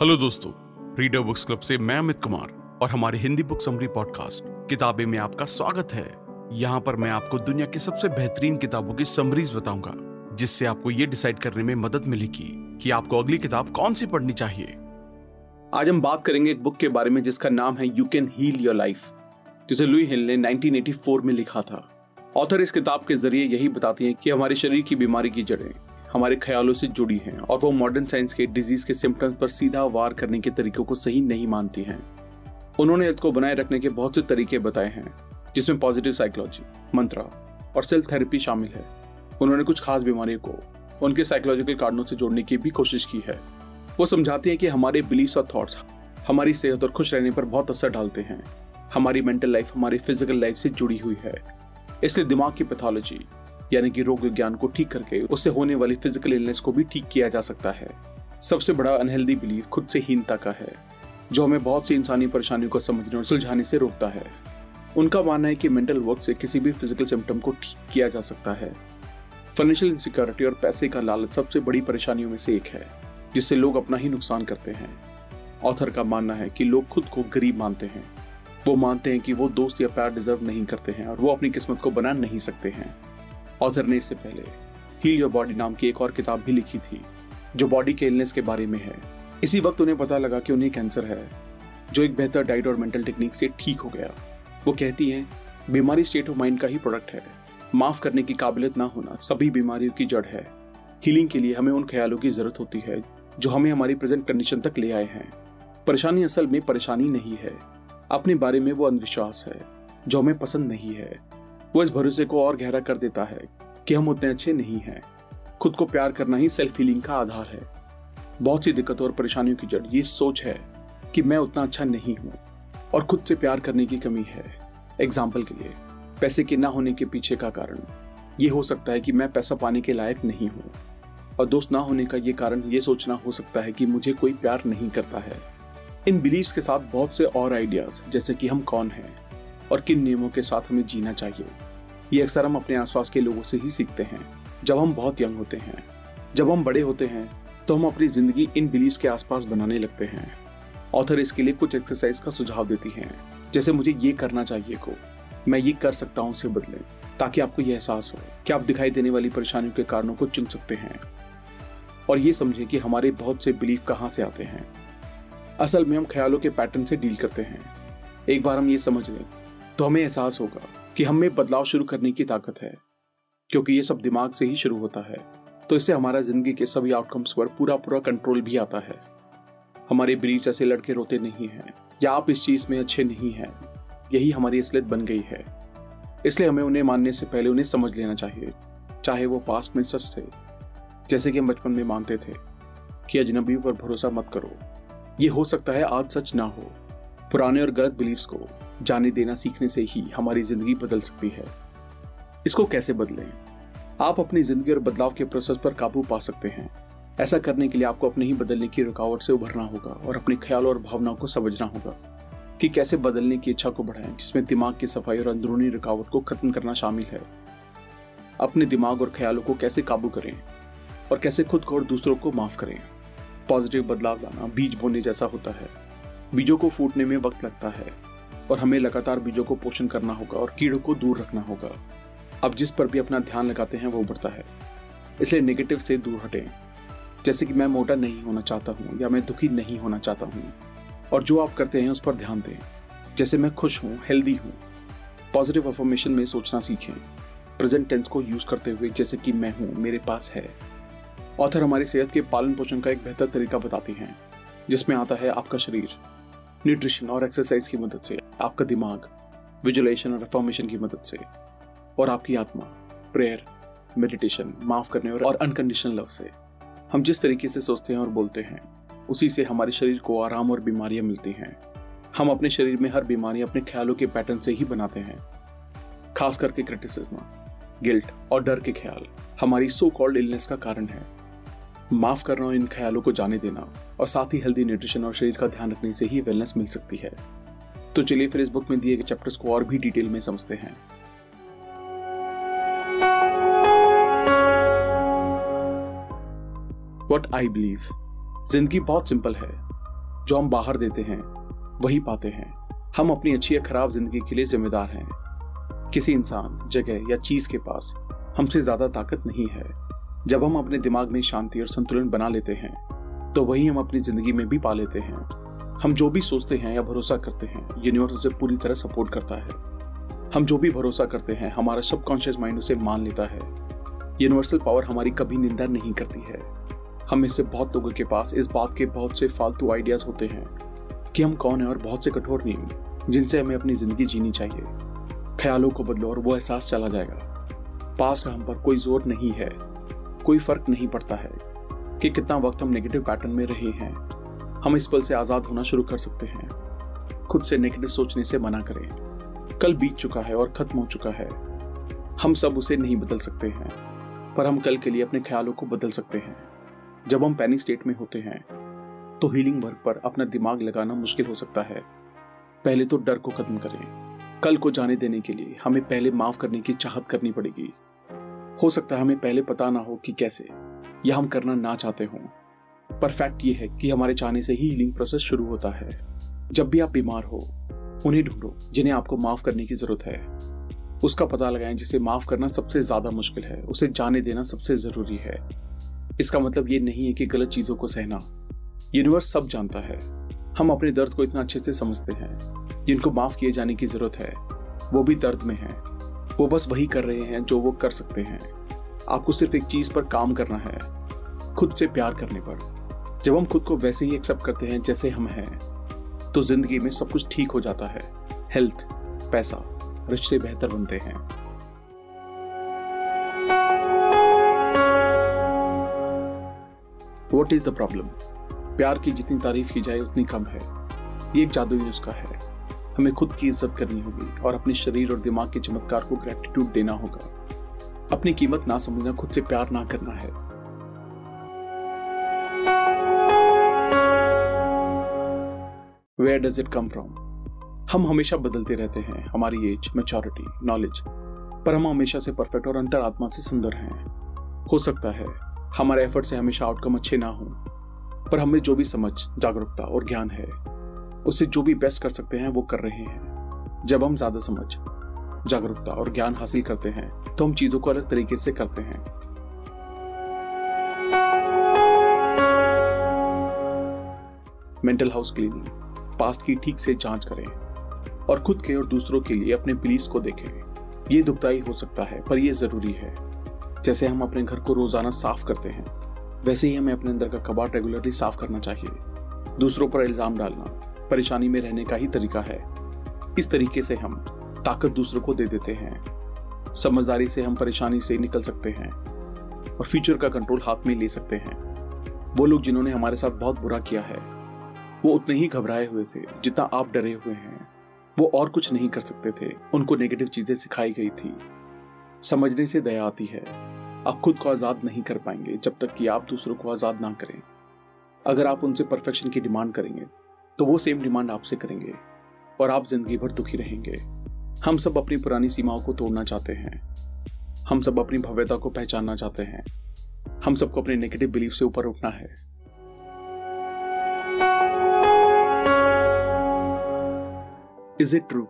Hello दोस्तों reader books club से मैं अमित कुमार और हमारे हिंदी बुक समरी पॉडकास्ट किताबें में आपका स्वागत है। यहाँ पर मैं आपको दुनिया की सबसे बेहतरीन किताबों की समरीज बताऊँगा, जिससे आपको ये डिसाइड करने में मदद मिलेगी कि आपको अगली किताब कौन सी पढ़नी चाहिए। आज हम बात करेंगे एक बुक के बारे में जिसका नाम है you can heal your life जिसे लुई हिल ने 1984 में लिखा था। ऑथर इस किताब के ज़रिए यही बताती हैं कि हमारे शरीर की बीमारी की जड़ें हमारे ख्यालों से जुड़ी हैं और वो मॉडर्न साइंस के डिज़ीज़ के सिम्टम्स पर सीधा वार करने के तरीकों को सही नहीं मानती हैं। उन्होंने हेल्थ को बनाए रखने के बहुत से तरीके बताए हैं, जिसमें पॉजिटिव साइकोलॉजी मंत्रा और सेल्फ थेरेपी शामिल है। उन्होंने कुछ खास बीमारियों को उनके साइकोलॉजिकल कारणों से जोड़ने की भी कोशिश की है। वो समझाते हैं कि हमारे बिलीफ और थॉट्स हमारी सेहत और खुश रहने पर बहुत असर डालते हैं। हमारी मेंटल लाइफ हमारी फ़िज़िकल लाइफ से जुड़ी हुई है। इसलिए दिमाग की पैथोलॉजी यानी कि रोग विज्ञान को ठीक करके उससे होने वाली फ़िज़िकल इलनेस को भी ठीक किया जा सकता है। सबसे बड़ा अनहेल्दी बिलीफ खुद से हीनता का है, जो हमें बहुत सी इंसानी परेशानियों को समझने और सुलझाने से रोकता है। उनका मानना है कि मेंटल वर्क से किसी भी फ़िज़िकल सिम्टम को ठीक किया जा सकता है। फाइनेंशियल इनसिक्योरिटी और पैसे का लालच सबसे बड़ी परेशानियों में से एक है, जिससे लोग अपना ही नुकसान करते हैं। ऑथर का मानना है कि लोग खुद को गरीब मानते हैं। वो मानते हैं कि वो दोस्त या प्यार डिजर्व नहीं करते हैं और वो अपनी किस्मत को बना नहीं सकते हैं। ऑथर ने इससे पहले हील योर बॉडी नाम की एक और किताब भी लिखी थी, जो बॉडी के इलनेस के बारे में है। इसी वक्त उन्हें पता लगा कि उन्हें कैंसर है, जो एक बेहतर डाइट और मेंटल टेक्निक से ठीक हो गया। वो कहती हैं, बीमारी स्टेट ऑफ़ माइंड का ही प्रोडक्ट है। माफ़ करने की काबिलियत ना होना, सभी बीमारियों की जड़ है। हीलिंग के लिए हमें उन ख्यालों की ज़रूरत होती है, जो हमें हमारी प्रेजेंट कंडीशन तक ले आए हैं। परेशानी असल में परेशानी नहीं है। अपने बारे में वो अंधविश्वास है, जो हमें पसंद नहीं है। वो इस भरोसे को और गहरा कर देता है कि हम उतने अच्छे नहीं हैं। खुद को प्यार करना ही सेल्फ फीलिंग का आधार है। बहुत सी दिक्कतों और परेशानियों की जड़। ये सोच है कि मैं उतना अच्छा नहीं हूँ और खुद से प्यार करने की कमी है। एग्ज़ाम्पल के लिए, पैसे के ना होने के पीछे का कारण। ये हो सकता है कि मैं पैसा पाने के लायक नहीं हूँ और दोस्त ना होने का ये कारण ये सोचना हो सकता है कि मुझे कोई प्यार नहीं करता है। इन बिलीव्स के साथ बहुत से और आइडियाज़ जैसे कि हम कौन हैं? और किन नियमों के साथ हमें जीना चाहिए? ये अक्सर हम अपने आसपास के लोगों से ही सीखते हैं। जब हम बहुत यंग होते हैं, जब हम बड़े होते हैं तो हम अपनी ज़िंदगी इन बिलीव्स के आसपास बनाने लगते हैं। ऑथर इसके लिए कुछ एक्सरसाइज का सुझाव देती हैं, जैसे मुझे ये करना चाहिए को, मैं ये कर सकता हूँ उसे बदलें, ताकि आपको यह एहसास हो कि आप दिखाई देने वाली परेशानियों के कारणों को चुन सकते हैं। और ये समझें कि हमारे बहुत से बिलीव कहाँ से आते हैं। असल में हम ख्यालों के पैटर्न से डील करते हैं। एक बार हम ये समझ लें तो हमें एहसास होगा कि हम में बदलाव शुरू करने की ताकत है, क्योंकि ये सब दिमाग से ही शुरू होता है। तो इससे हमारा ज़िंदगी के सभी आउटकम्स पर पूरा पूरा कंट्रोल भी आता है। हमारे ब्रीच ऐसे लड़के रोते नहीं हैं, या आप इस चीज़ में अच्छे नहीं हैं, यही हमारी असलियत बन गई है। इसलिए हमें उन्हें मानने से पहले उन्हें समझ लेना चाहिए, चाहे वो पास्ट में सच थे, जैसे कि हम बचपन में मानते थे कि अजनबी पर भरोसा मत करो। ये हो सकता है आज सच ना हो, पुराने और गलत बिलीव्स को। जाने देना सीखने से ही हमारी ज़िंदगी बदल सकती है। इसको कैसे बदलें? आप अपनी ज़िंदगी और बदलाव के प्रोसेस पर काबू पा सकते हैं। ऐसा करने के लिए आपको अपने ही बदलने की रुकावट से उभरना होगा और अपने ख्यालों और भावनाओं को समझना होगा कि कैसे बदलने की इच्छा को बढ़ाएँ, जिसमें दिमाग की सफ़ाई और अंदरूनी रुकावट को खत्म करना शामिल है। अपने दिमाग और ख्यालों को कैसे काबू करें और कैसे खुद को और दूसरों को माफ़ करें? पॉजिटिव बदलाव लाना बीज बोने जैसा होता है। बीजों को फूटने में वक्त लगता है। और हमें लगातार बीजों को पोषण करना होगा और कीड़ों को दूर रखना होगा। अब जिस पर भी अपना ध्यान लगाते हैं, वो उभरता है। इसलिए नेगेटिव से दूर हटें। जैसे कि मैं मोटा नहीं होना चाहता हूँ या मैं दुखी नहीं होना चाहता हूँ, और जो आप करते हैं उस पर ध्यान दें। जैसे मैं खुश हूँ हेल्दी हूँ पॉजिटिव अफॉर्मेशन में सोचना सीखें। प्रेजेंट टेंस को यूज़ करते हुए, जैसे कि मैं हूँ, मेरे पास है। ऑथर हमारी सेहत के पालन पोषण का एक बेहतर तरीका बताती हैं, जिसमें आता है आपका शरीर। न्यूट्रिशन और एक्सरसाइज की मदद से आपका दिमाग विजुअलाइजेशन और रिफॉर्मेशन की मदद से और आपकी आत्मा प्रेयर मेडिटेशन माफ़ करने और, और अनकंडीशनल लव से। हम जिस तरीके से सोचते हैं और बोलते हैं उसी से हमारे शरीर को आराम और बीमारियाँ मिलती हैं। हम अपने शरीर में हर बीमारी अपने ख्यालों के पैटर्न से ही बनाते हैं। खास करके क्रिटिसिज्म गिल्ट और डर के ख्याल हमारी सो कॉल्ड इलनेस का कारण है। माफ़ करना और इन ख्यालों को जाने देना और साथ ही हेल्दी न्यूट्रिशन और शरीर का ध्यान रखने से ही वेलनेस मिल सकती है। तो चलिए फिर इस बुक में दिए गए चैप्टर्स को और भी डिटेल में समझते हैं। वट आई बिलीव ज़िंदगी बहुत सिंपल है। जो हम बाहर देते हैं, वही पाते हैं। हम अपनी अच्छी या खराब ज़िंदगी के लिए जिम्मेदार हैं। किसी इंसान, जगह या चीज़ के पास हमसे ज़्यादा ताकत नहीं है। जब हम अपने दिमाग में शांति और संतुलन बना लेते हैं तो वही हम अपनी ज़िंदगी में भी पा लेते हैं। हम जो भी सोचते हैं या भरोसा करते हैं यूनिवर्स उसे पूरी तरह सपोर्ट करता है। हम जो भी भरोसा करते हैं, हमारा सबकॉन्शियस माइंड उसे मान लेता है। यूनिवर्सल पावर हमारी कभी निंदा नहीं करती है। हम में से बहुत लोगों के पास, इस बात के बहुत से फालतू आइडियाज़ होते हैं कि हम कौन है और बहुत से कठोर नियम जिनसे हमें अपनी ज़िंदगी जीनी चाहिए। ख्यालों को बदलो और वो एहसास चला जाएगा। पास का हम पर कोई ज़ोर नहीं है। कोई फ़र्क नहीं पड़ता है कि कितना वक्त हम नेगेटिव पैटर्न में रहे हैं। हम इस पल से आज़ाद होना शुरू कर सकते हैं। खुद से नेगेटिव सोचने से मना करें। कल बीत चुका है और खत्म हो चुका है। हम सब उसे नहीं बदल सकते हैं, पर हम कल के लिए अपने ख्यालों को बदल सकते हैं। जब हम पैनिक स्टेट में होते हैं तो हीलिंग वर्क पर अपना दिमाग लगाना मुश्किल हो सकता है। पहले तो डर को खत्म करें। कल को जाने देने के लिए हमें पहले माफ़ करने की चाहत करनी पड़ेगी। हो सकता है हमें पहले पता ना हो कि कैसे, या हम करना ना चाहते हों। पर फैक्ट ये है कि हमारे चाहने से ही हीलिंग प्रोसेस शुरू होता है। जब भी आप बीमार हो, उन्हें ढूंढो, जिन्हें आपको माफ़ करने की ज़रूरत है। उसका पता लगाएँ जिसे माफ़ करना सबसे ज़्यादा मुश्किल है, उसे जाने देना सबसे ज़रूरी है। इसका मतलब ये नहीं है कि गलत चीज़ों को सहना। यूनिवर्स सब जानता है। हम अपने दर्द को इतना अच्छे से समझते हैं। जिनको माफ़ किए जाने की ज़रूरत है, वो भी दर्द में है। वो बस वही कर रहे हैं जो वो कर सकते हैं। आपको सिर्फ़ एक चीज़ पर काम करना है, खुद से प्यार करने पर। जब हम खुद को वैसे ही एक्सेप्ट करते हैं जैसे हम हैं तो ज़िंदगी में सब कुछ ठीक हो जाता है। हेल्थ पैसा, रिश्ते बेहतर बनते हैं। वॉट इज़ द प्रॉब्लम प्यार की जितनी तारीफ़ की जाए, उतनी कम है। ये एक जादुई नुस्खा है। हमें खुद की इज़्ज़त करनी होगी और अपने शरीर और दिमाग के चमत्कार को ग्रेटिट्यूड देना होगा। अपनी कीमत ना समझना, खुद से प्यार ना करना है। Where does it come from हम हमेशा बदलते रहते हैं, हमारी एज मेचोरिटी नॉलेज पर हम हमेशा से परफेक्ट और अंतरात्मा से सुंदर हैं। हो सकता है हमारे एफर्ट से हमेशा आउटकम अच्छे ना हो, पर हमें जो भी समझ, जागरूकता और ज्ञान है उससे जो भी बेस्ट कर सकते हैं, वो कर रहे हैं। जब हम ज़्यादा समझ, जागरूकता और ज्ञान हासिल करते हैं तो हम चीज़ों को अलग तरीके से करते हैं। मेंटल हाउस क्लीनिंग पास्ट की ठीक से जाँच करें और खुद के और दूसरों के लिए अपने बिलीस को देखें। ये दुखदाई हो सकता है, पर यह ज़रूरी है। जैसे हम अपने घर को रोज़ाना साफ़ करते हैं, वैसे ही हमें अपने अंदर का कबाड़ रेगुलरली साफ़ करना चाहिए। दूसरों पर इल्ज़ाम डालना परेशानी में रहने का ही तरीका है। इस तरीके से हम ताकत दूसरों को दे देते हैं। समझदारी से हम परेशानी से निकल सकते हैं और फ्यूचर का कंट्रोल हाथ में ले सकते हैं। वो लोग जिन्होंने हमारे साथ बहुत बुरा किया है, वो उतने ही घबराए हुए थे जितना आप डरे हुए हैं। वो और कुछ नहीं कर सकते थे, उनको नेगेटिव चीज़ें सिखाई गई थी। समझने से दया आती है। आप खुद को आज़ाद नहीं कर पाएँगे जब तक कि आप दूसरों को आज़ाद ना करें। अगर आप उनसे परफेक्शन की डिमांड करेंगे तो वो सेम डिमांड आपसे करेंगे और आप ज़िंदगी भर दुखी रहेंगे। हम सब अपनी पुरानी सीमाओं को तोड़ना चाहते हैं। हम सब अपनी भव्यता को पहचानना चाहते हैं। हम सबको अपने नेगेटिव बिलीफ से ऊपर उठना है। इज़ इट ट्रू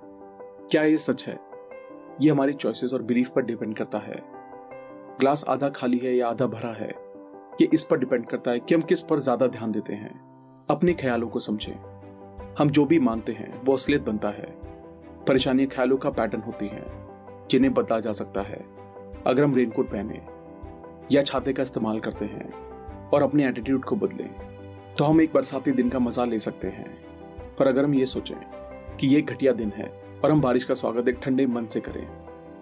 क्या ये सच है? ये हमारी चॉइसेस और बिलीफ पर डिपेंड करता है। ग्लास आधा खाली है या आधा भरा है? ये इस पर डिपेंड करता है कि हम किस पर ज़्यादा ध्यान देते हैं। अपने ख्यालों को समझें। हम जो भी मानते हैं, वो असलियत बनता है। परेशानियाँ ख्यालों का पैटर्न होती हैं, जिन्हें बदला जा सकता है, अगर हम रेनकोट पहने या छाते का इस्तेमाल करते हैं और अपने एटीट्यूड को बदलें तो हम एक बरसाती दिन का मज़ा ले सकते हैं। पर अगर हम ये सोचें कि ये घटिया दिन है और हम बारिश का स्वागत एक ठंडे मन से करें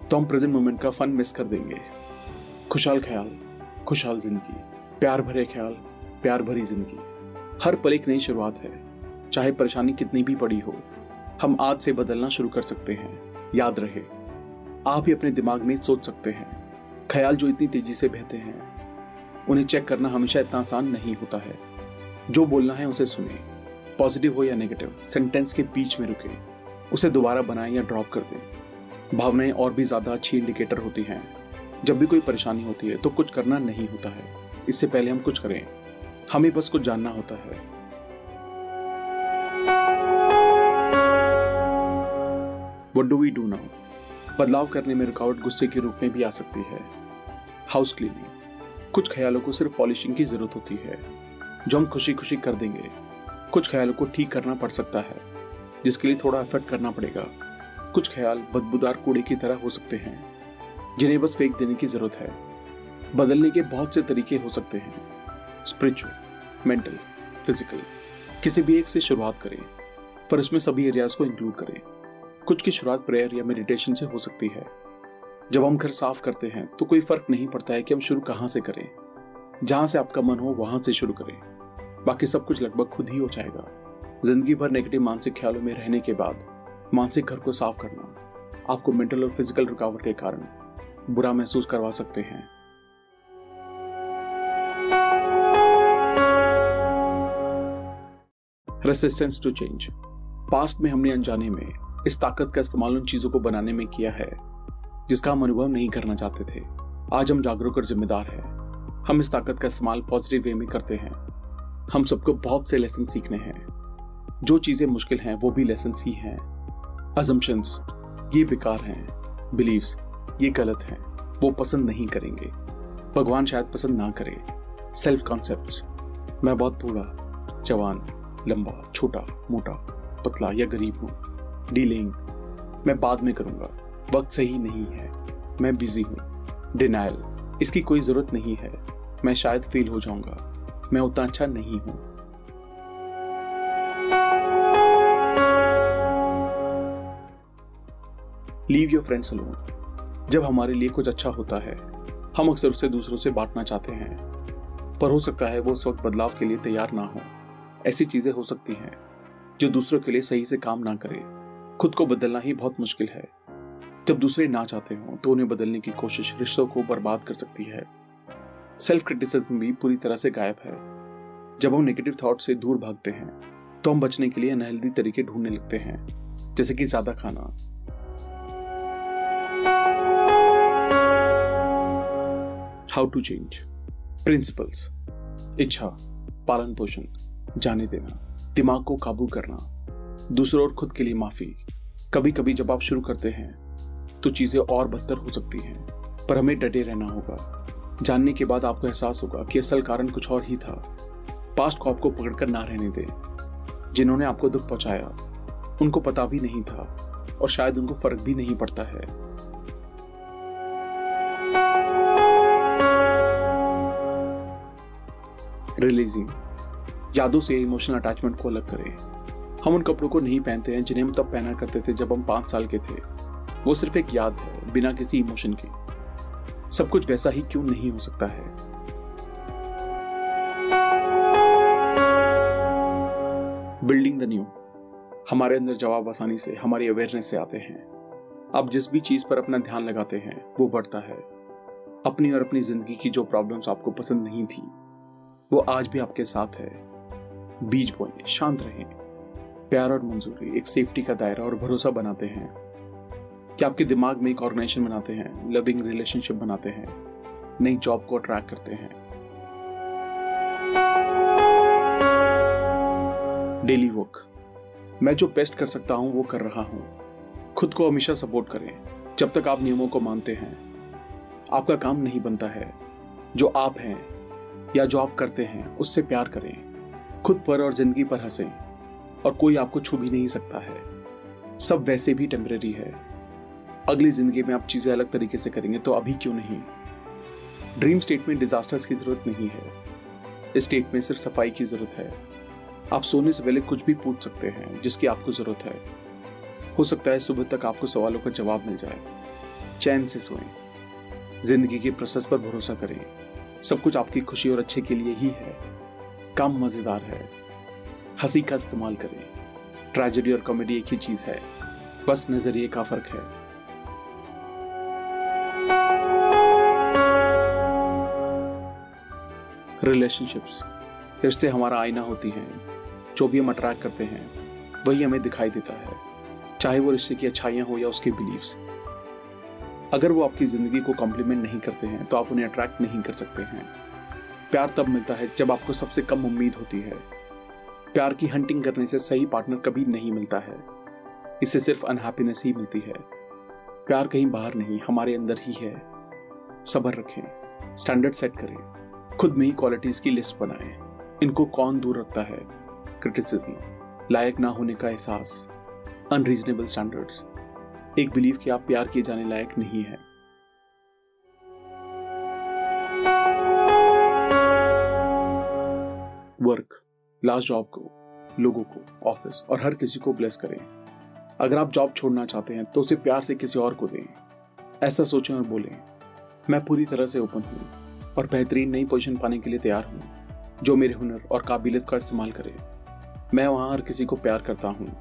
तो हम प्रेजेंट मोमेंट का फन मिस कर देंगे। खुशहाल ख्याल, खुशहाल ज़िंदगी, प्यार भरे ख्याल, प्यार भरी ज़िंदगी। हर पल एक नई शुरुआत है। चाहे परेशानी कितनी भी बड़ी हो, हम आज से बदलना शुरू कर सकते हैं। याद रहे, आप ही अपने दिमाग में सोच सकते हैं। ख्याल जो इतनी तेज़ी से बहते हैं, उन्हें चेक करना हमेशा इतना आसान नहीं होता है। जो बोलना है उसे सुने पॉजिटिव हो या नेगेटिव सेंटेंस के बीच में रुके, उसे दोबारा बनाएँ या ड्रॉप कर दें। भावनाएँ और भी ज़्यादा अच्छी इंडिकेटर होती हैं। जब भी कोई परेशानी होती है तो कुछ करना नहीं होता है। इससे पहले हम कुछ करें। हमें बस कुछ जानना होता है। What do we do now बदलाव करने में रुकावट गुस्से के रूप में भी आ सकती है। हाउस क्लीनिंग कुछ ख्यालों को सिर्फ़ पॉलिशिंग की ज़रूरत होती है, जो हम खुशी खुशी कर देंगे। कुछ ख्यालों को ठीक करना पड़ सकता है, जिसके लिए थोड़ा एफर्ट करना पड़ेगा। कुछ ख्याल बदबूदार कूड़े की तरह हो सकते हैं, जिन्हें बस फेंक देने की ज़रूरत है। बदलने के बहुत से तरीके हो सकते हैं। स्पिरिचुअल मेंटल फ़िज़िकल किसी भी एक से शुरुआत करें, पर उसमें सभी एरियाज़ को इंक्लूड करें। कुछ की शुरुआत प्रेयर या मेडिटेशन से हो सकती है। जब हम घर साफ़ करते हैं तो कोई फ़र्क नहीं पड़ता है कि हम शुरू कहाँ से करें। जहाँ से आपका मन हो, वहाँ से शुरू करें। बाकी सब कुछ लगभग खुद ही हो जाएगा। ज़िंदगी भर नेगेटिव मानसिक ख्यालों में रहने के बाद, मानसिक घर को साफ़ करना आपको मेंटल और फ़िज़िकल रुकावट के कारण बुरा महसूस करवा सकते हैं। रेसिस्टेंस टू चेंज पास्ट में हमने अनजाने में इस ताकत का इस्तेमाल उन चीज़ों को बनाने में किया है, जिसका हम अनुभव नहीं करना चाहते थे। आज हम जागरूक और जिम्मेदार हैं। हम इस ताकत का इस्तेमाल पॉजिटिव वे में करते हैं। हम सबको बहुत से लेसन सीखने हैं। जो चीज़ें मुश्किल हैं, वो भी लेसन ही हैं। अजम्पन्स ये बेकार हैं। बिलीव्स ये गलत हैं। वो पसंद नहीं करेंगे। भगवान शायद पसंद ना करे। सेल्फ कॉन्सेप्ट मैं बहुत बूढ़ा, जवान, लंबा, छोटा, मोटा, पतला या गरीब हूँ। डीलिंग मैं बाद में करूँगा। वक्त सही नहीं है। मैं बिज़ी हूँ। डिनाइल इसकी कोई ज़रूरत नहीं है। मैं शायद फेल हो जाऊँगा। मैं उतना अच्छा नहीं हूँ। लीव योर फ्रेंड्स अलोन जब हमारे लिए कुछ अच्छा होता है, हम अक्सर उसे दूसरों से बांटना चाहते हैं। पर हो सकता है वो उस वक्त बदलाव के लिए तैयार ना हो। ऐसी चीज़ें हो सकती हैं, जो दूसरों के लिए सही से काम ना करे। खुद को बदलना ही बहुत मुश्किल है। जब दूसरे ना चाहते हो तो उन्हें बदलने की कोशिश रिश्तों को बर्बाद कर सकती है। सेल्फ क्रिटिसिज्म भी पूरी तरह से गायब है। जब हम नेगेटिव थॉट से दूर भागते हैं तो हम बचने के लिए अनहेल्दी तरीके ढूँढने लगते हैं, जैसे कि ज़्यादा खाना। हाउ टू चेंज प्रिंसिपल्स इच्छा पालन पोषण जाने देना, दिमाग को काबू करना, दूसरों और खुद के लिए माफ़ी। कभी कभी जब आप शुरू करते हैं तो चीज़ें और बदतर हो सकती हैं, पर हमें डटे रहना होगा। जानने के बाद आपको एहसास होगा कि असल कारण कुछ और ही था। पास्ट को आपको पकड़कर ना रहने दें। जिन्होंने आपको दुख पहुँचाया, उनको पता भी नहीं था, और शायद उनको फ़र्क भी नहीं पड़ता है। रिलीजिंग यादों से इमोशनल अटैचमेंट को अलग करें। हम उन कपड़ों को नहीं पहनते हैं जिन्हें हम तब पहना करते थे जब हम पाँच साल के थे। वो सिर्फ़ एक याद है, बिना किसी इमोशन के। सब कुछ वैसा ही क्यों नहीं हो सकता है? बिल्डिंग द न्यू हमारे अंदर जवाब आसानी से, हमारी अवेयरनेस से आते हैं। आप जिस भी चीज़ पर अपना ध्यान लगाते हैं, वो बढ़ता है। अपनी और अपनी ज़िंदगी की जो प्रॉब्लम्स आपको पसंद नहीं थी, वो आज भी आपके साथ है। बीज बोए शांत रहें। प्यार और मंजूरी, एक सेफ्टी का दायरा और भरोसा बनाते हैं। कि आपके दिमाग में एक ऑर्गेनाइजेशन बनाते हैं लविंग रिलेशनशिप बनाते हैं, नई जॉब को अट्रैक्ट करते हैं? डेली वर्क मैं जो बेस्ट कर सकता हूँ, वो कर रहा हूँ। खुद को हमेशा सपोर्ट करें, जब तक आप नियमों को मानते हैं। आपका काम नहीं बनता है। जो आप हैं, या जो आप करते हैं, उससे प्यार करें। खुद पर और ज़िंदगी पर हंसें। और कोई आपको छू भी नहीं सकता है। सब वैसे भी टेम्परेरी है। अगली ज़िंदगी में आप चीज़ें अलग तरीके से करेंगे तो अभी क्यों नहीं? ड्रीम स्टेट में डिजास्टर्स की ज़रूरत नहीं है। इस स्टेट में सिर्फ़ सफ़ाई की ज़रूरत है। आप सोने से पहले कुछ भी पूछ सकते हैं, जिसकी आपको ज़रूरत है। हो सकता है सुबह तक आपको सवालों का जवाब मिल जाए। चैन से सोएँ। ज़िंदगी के प्रोसेस पर भरोसा करें। सब कुछ आपकी खुशी और अच्छे के लिए ही है। काम मज़ेदार है। हँसी का इस्तेमाल करें। ट्रेजेडी और कॉमेडी एक ही चीज़ है। बस नज़रिए का फ़र्क है। रिलेशनशिप्स रिश्ते हमारा आईना होती हैं, जो भी हम अट्रैक्ट करते हैं, वही हमें दिखाई देता है। चाहे वो रिश्ते की अच्छाइयाँ हो या उसके बिलीव्स अगर वो आपकी ज़िंदगी को कॉम्प्लीमेंट नहीं करते हैं तो आप उन्हें अट्रैक्ट नहीं कर सकते हैं। प्यार तब मिलता है जब आपको सबसे कम उम्मीद होती है। प्यार की हंटिंग करने से सही पार्टनर कभी नहीं मिलता है। इससे सिर्फ़ अनहैप्पीनेस ही मिलती है। प्यार कहीं बाहर नहीं, हमारे अंदर ही है। सबर रखें स्टैंडर्ड सेट करें, खुद में ही क्वालिटीज की लिस्ट बनाएँ। इनको कौन दूर रखता है? क्रिटिसिज्म लायक ना होने का एहसास अनरीजनेबल स्टैंडर्ड्स एक बिलीव कि आप प्यार किए जाने लायक नहीं है। वर्क लास्ट जॉब को, लोगों को ऑफ़िस और हर किसी को ब्लेस करें। अगर आप जॉब छोड़ना चाहते हैं तो उसे प्यार से किसी और को दें। ऐसा सोचें और बोलें, मैं पूरी तरह से ओपन हूँ और बेहतरीन नई पोजीशन पाने के लिए तैयार हूँ, जो मेरे हुनर और काबिलियत का इस्तेमाल करे। मैं वहाँ हर किसी को प्यार करता हूँ।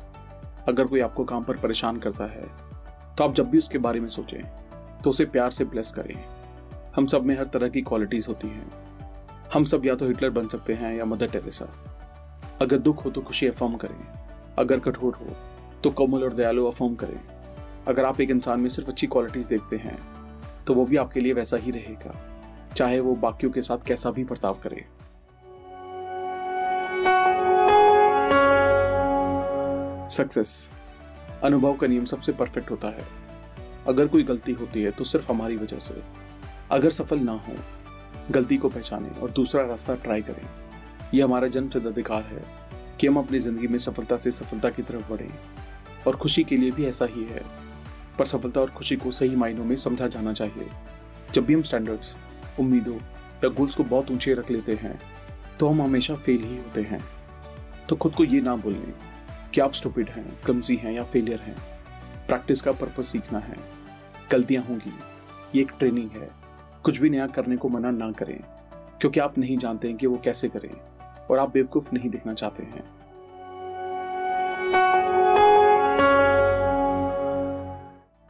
अगर कोई आपको काम पर परेशान करता है तो आप जब भी उसके बारे में सोचें तो उसे प्यार से ब्लेस करें। हम सब में हर तरह की क्वालिटीज होती हैं। हम सब या तो हिटलर बन सकते हैं या मदर टेरेसा अगर दुख हो तो खुशी अफर्म करें। अगर कठोर हो तो कोमल और दयालु अफर्म करें। अगर आप एक इंसान में सिर्फ़ अच्छी क्वालिटीज देखते हैं तो वो भी आपके लिए वैसा ही रहेगा। चाहे वो बाकियों के साथ कैसा भी बर्ताव करे। सक्सेस अनुभव का नियम सबसे परफेक्ट होता है। अगर कोई गलती होती है तो सिर्फ़ हमारी वजह से। अगर सफल ना हो, गलती को पहचानें और दूसरा रास्ता ट्राई करें। यह हमारा जन्मसिद्ध अधिकार है कि हम अपनी ज़िंदगी में सफलता से सफलता की तरफ़ बढ़ें और खुशी के लिए भी ऐसा ही है। पर सफलता और खुशी को सही मायनों में समझा जाना चाहिए। जब भी हम स्टैंडर्ड्स उम्मीदों या गोल्स को बहुत ऊँचे रख लेते हैं तो हम हमेशा फेल ही होते हैं। तो खुद को ये ना बोलें कि आप स्टूपिड हैं कमजी हैं या फेलियर हैं। प्रैक्टिस का पर्पज सीखना है। गलतियाँ होंगी। ये एक ट्रेनिंग है। कुछ भी नया करने को मना ना करें, क्योंकि आप नहीं जानते कि वो कैसे करें। और आप बेवकूफ़ नहीं दिखना चाहते हैं।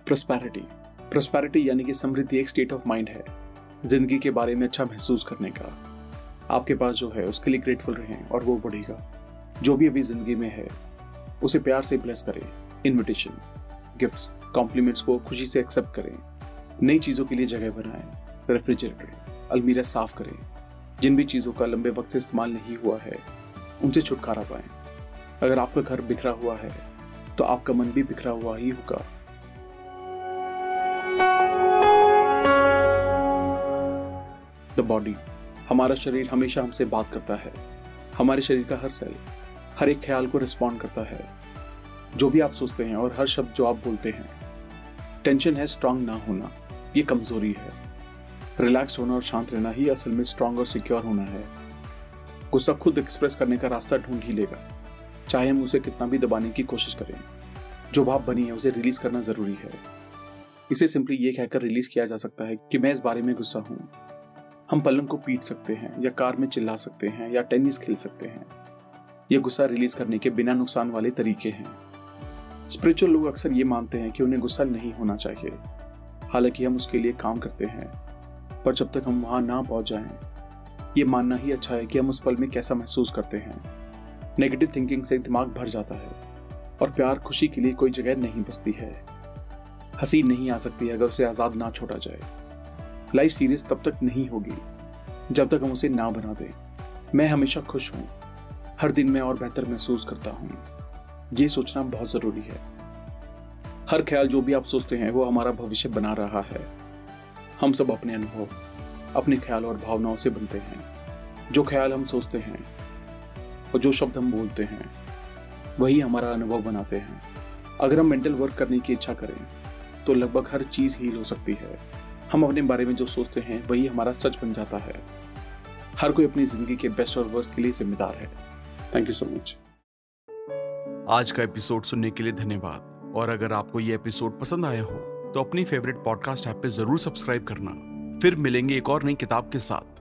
प्रोस्पैरिटी प्रोस्पैरिटी यानी कि समृद्धि एक स्टेट ऑफ़ माइंड है। ज़िंदगी के बारे में अच्छा महसूस करने का। आपके पास जो है, उसके लिए ग्रेटफुल रहें और वो बढ़ेगा। जो भी अभी ज़िंदगी में है, उसे प्यार से ब्लेस करें। इनविटेशन गिफ्ट्स कॉम्प्लीमेंट्स को खुशी से एक्सेप्ट करें। नई चीज़ों के लिए जगह बनाएँ। रेफ्रिजरेटर अलमीरा साफ़ करें। जिन भी चीज़ों का लंबे वक्त से इस्तेमाल नहीं हुआ है, उनसे छुटकारा पाएँ। अगर आपका घर बिखरा हुआ है तो आपका मन भी बिखरा हुआ ही होगा। द बॉडी हमारा शरीर हमेशा हमसे बात करता है। हमारे शरीर का हर सेल हर एक ख्याल को रिस्पॉन्ड करता है। जो भी आप सोचते हैं और हर शब्द जो आप बोलते हैं टेंशन है स्ट्रांग ना होना, ये कमज़ोरी है। रिलैक्स होना और शांत रहना ही असल में स्ट्रांग और सिक्योर होना है। गुस्सा खुद एक्सप्रेस करने का रास्ता ढूंढ ही लेगा। चाहे हम उसे कितना भी दबाने की कोशिश करें, जो भाव बनी है उसे रिलीज़ करना ज़रूरी है। इसे सिंपली ये कहकर रिलीज़ किया जा सकता है कि मैं इस बारे में गुस्सा हूँ। हम पलंग को पीट सकते हैं या कार में चिल्ला सकते हैं या टेनिस खेल सकते हैं। ये गुस्सा रिलीज़ करने के बिना नुकसान वाले तरीके हैं। स्पिरिचुअल लोग अक्सर ये मानते हैं कि उन्हें गुस्सा नहीं होना चाहिए। हालाँकि हम उसके लिए काम करते हैं। पर जब तक हम वहाँ ना पहुँच जाएँ, ये मानना ही अच्छा है कि हम उस पल में कैसा महसूस करते हैं। नेगेटिव थिंकिंग से दिमाग भर जाता है और प्यार खुशी के लिए कोई जगह नहीं बसती है। हँसी नहीं आ सकती अगर उसे आज़ाद ना छोड़ा जाए। लाइफ सीरियस तब तक नहीं होगी जब तक हम उसे ना बना दें। मैं हमेशा खुश हूँ। हर दिन मैं और बेहतर महसूस करता हूँ। ये सोचना बहुत ज़रूरी है। हर ख्याल जो भी आप सोचते हैं वो हमारा भविष्य बना रहा है। हम सब अपने अनुभव, अपने ख्याल और भावनाओं से बनते हैं। जो ख्याल हम सोचते हैं और जो शब्द हम बोलते हैं, वही हमारा अनुभव बनाते हैं। अगर हम मेंटल वर्क करने की इच्छा करें तो लगभग हर चीज़ हील हो सकती है। हम अपने बारे में जो सोचते हैं, वही हमारा सच बन जाता है। हर कोई अपनी ज़िंदगी के बेस्ट और वर्स्ट के लिए जिम्मेदार है। थैंक यू सो मच आज का एपिसोड सुनने के लिए धन्यवाद। और अगर आपको ये एपिसोड पसंद आया हो तो अपनी फेवरेट पॉडकास्ट ऐप पे ज़रूर सब्सक्राइब करना। फिर मिलेंगे एक और नई किताब के साथ।